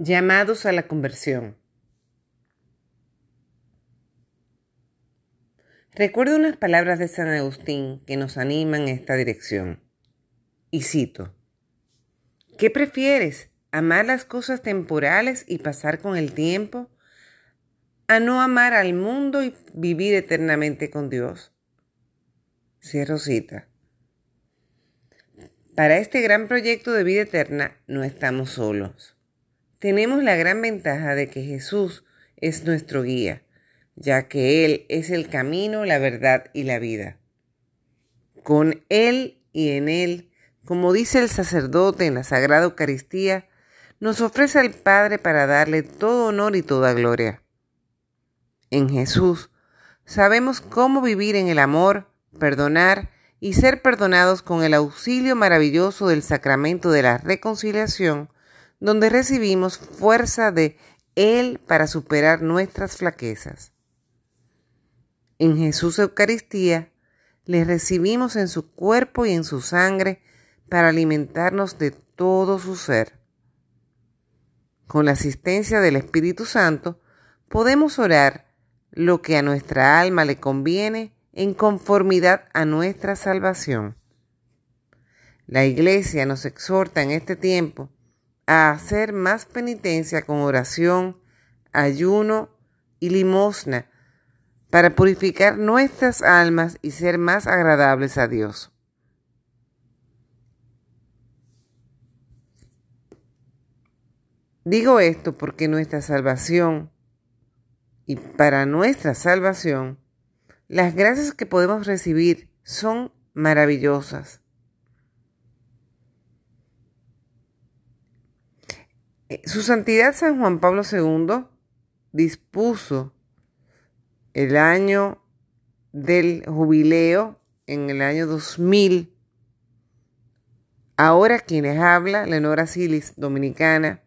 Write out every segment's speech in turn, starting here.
Llamados a la conversión. Recuerdo unas palabras de San Agustín que nos animan en esta dirección. Y cito, ¿qué prefieres? ¿Amar las cosas temporales y pasar con el tiempo? ¿A no amar al mundo y vivir eternamente con Dios? Cierro cita. Para este gran proyecto de vida eterna no estamos solos tenemos la gran ventaja de que Jesús es nuestro guía, ya que Él es el camino, la verdad y la vida. Con Él y en Él, como dice el sacerdote en la Sagrada Eucaristía, nos ofrece al Padre para darle todo honor y toda gloria. En Jesús sabemos cómo vivir en el amor, perdonar y ser perdonados con el auxilio maravilloso del sacramento de la reconciliación donde recibimos fuerza de Él para superar nuestras flaquezas. En Jesús Eucaristía le recibimos en su cuerpo y en su sangre para alimentarnos de todo su ser. Con la asistencia del Espíritu Santo podemos orar lo que a nuestra alma le conviene en conformidad a nuestra salvación. La Iglesia nos exhorta en este tiempo a hacer más penitencia con oración, ayuno y limosna para purificar nuestras almas y ser más agradables a Dios. Digo esto porque nuestra salvación y para nuestra salvación, las gracias que podemos recibir son maravillosas. Su Santidad San Juan Pablo II dispuso el año del jubileo en el año 2000. Ahora quienes habla, Lenora Silis, dominicana,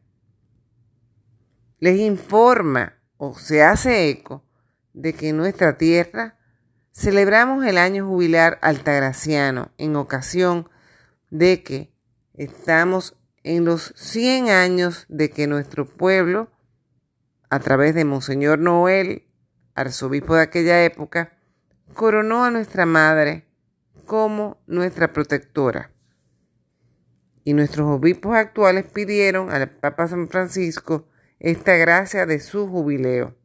les informa o se hace eco de que en nuestra tierra celebramos el año jubilar altagraciano en ocasión de que estamos en los 100 años de que nuestro pueblo, a través de Monseñor Noel, arzobispo de aquella época, coronó a nuestra madre como nuestra protectora. Y nuestros obispos actuales pidieron al Papa San Francisco esta gracia de su jubileo.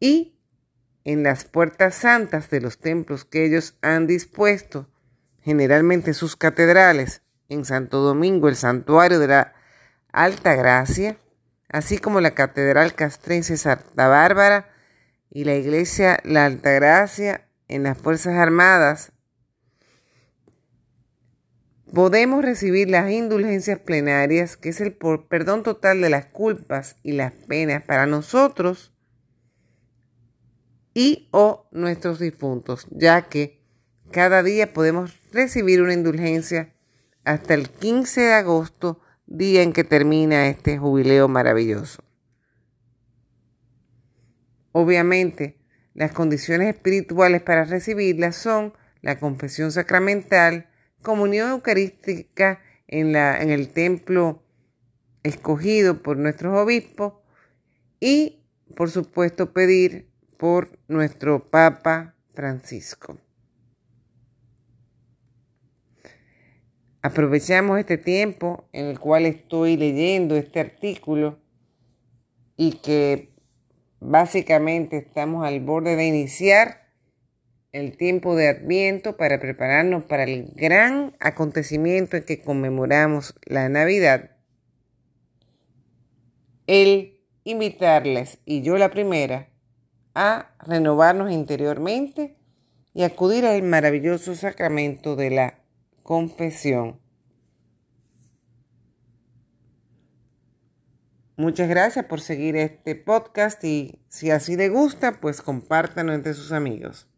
Y en las puertas santas de los templos que ellos han dispuesto, generalmente sus catedrales, en Santo Domingo el santuario de la Alta Gracia, así como la Catedral Castrense Santa Bárbara y la Iglesia La Alta Gracia en las Fuerzas Armadas, podemos recibir las indulgencias plenarias, que es el perdón total de las culpas y las penas para nosotros y o nuestros difuntos, ya que cada día podemos recibir una indulgencia hasta el 15 de agosto, día en que termina este jubileo maravilloso. Obviamente, las condiciones espirituales para recibirla son la confesión sacramental, comunión eucarística en, la, en el templo escogido por nuestros obispos y, por supuesto, pedir por nuestro Papa Francisco. Aprovechamos este tiempo en el cual estoy leyendo este artículo y que básicamente estamos al borde de iniciar el tiempo de Adviento para prepararnos para el gran acontecimiento en que conmemoramos la Navidad. El invitarles, y yo la primera, a renovarnos interiormente y acudir al maravilloso sacramento de la confesión. Muchas gracias por seguir este podcast y si así le gusta, pues compártanlo entre sus amigos.